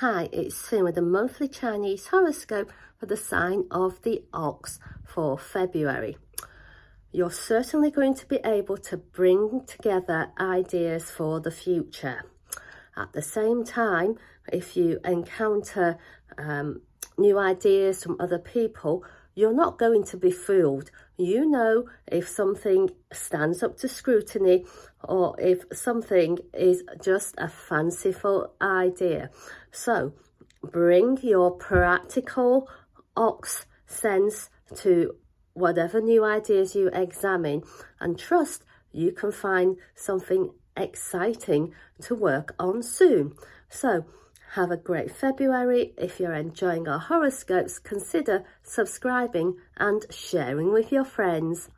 Hi, it's Sue with the monthly Chinese horoscope for the sign of the ox for February. You're certainly going to be able to bring together ideas for the future. At the same time, if you encounter um, new ideas from other people, you're not going to be fooled. You know if something stands up to scrutiny or if something is just a fanciful idea. So bring your practical ox sense to whatever new ideas you examine and trust you can find something exciting to work on soon. So have a great February. If you're enjoying our horoscopes, consider subscribing and sharing with your friends.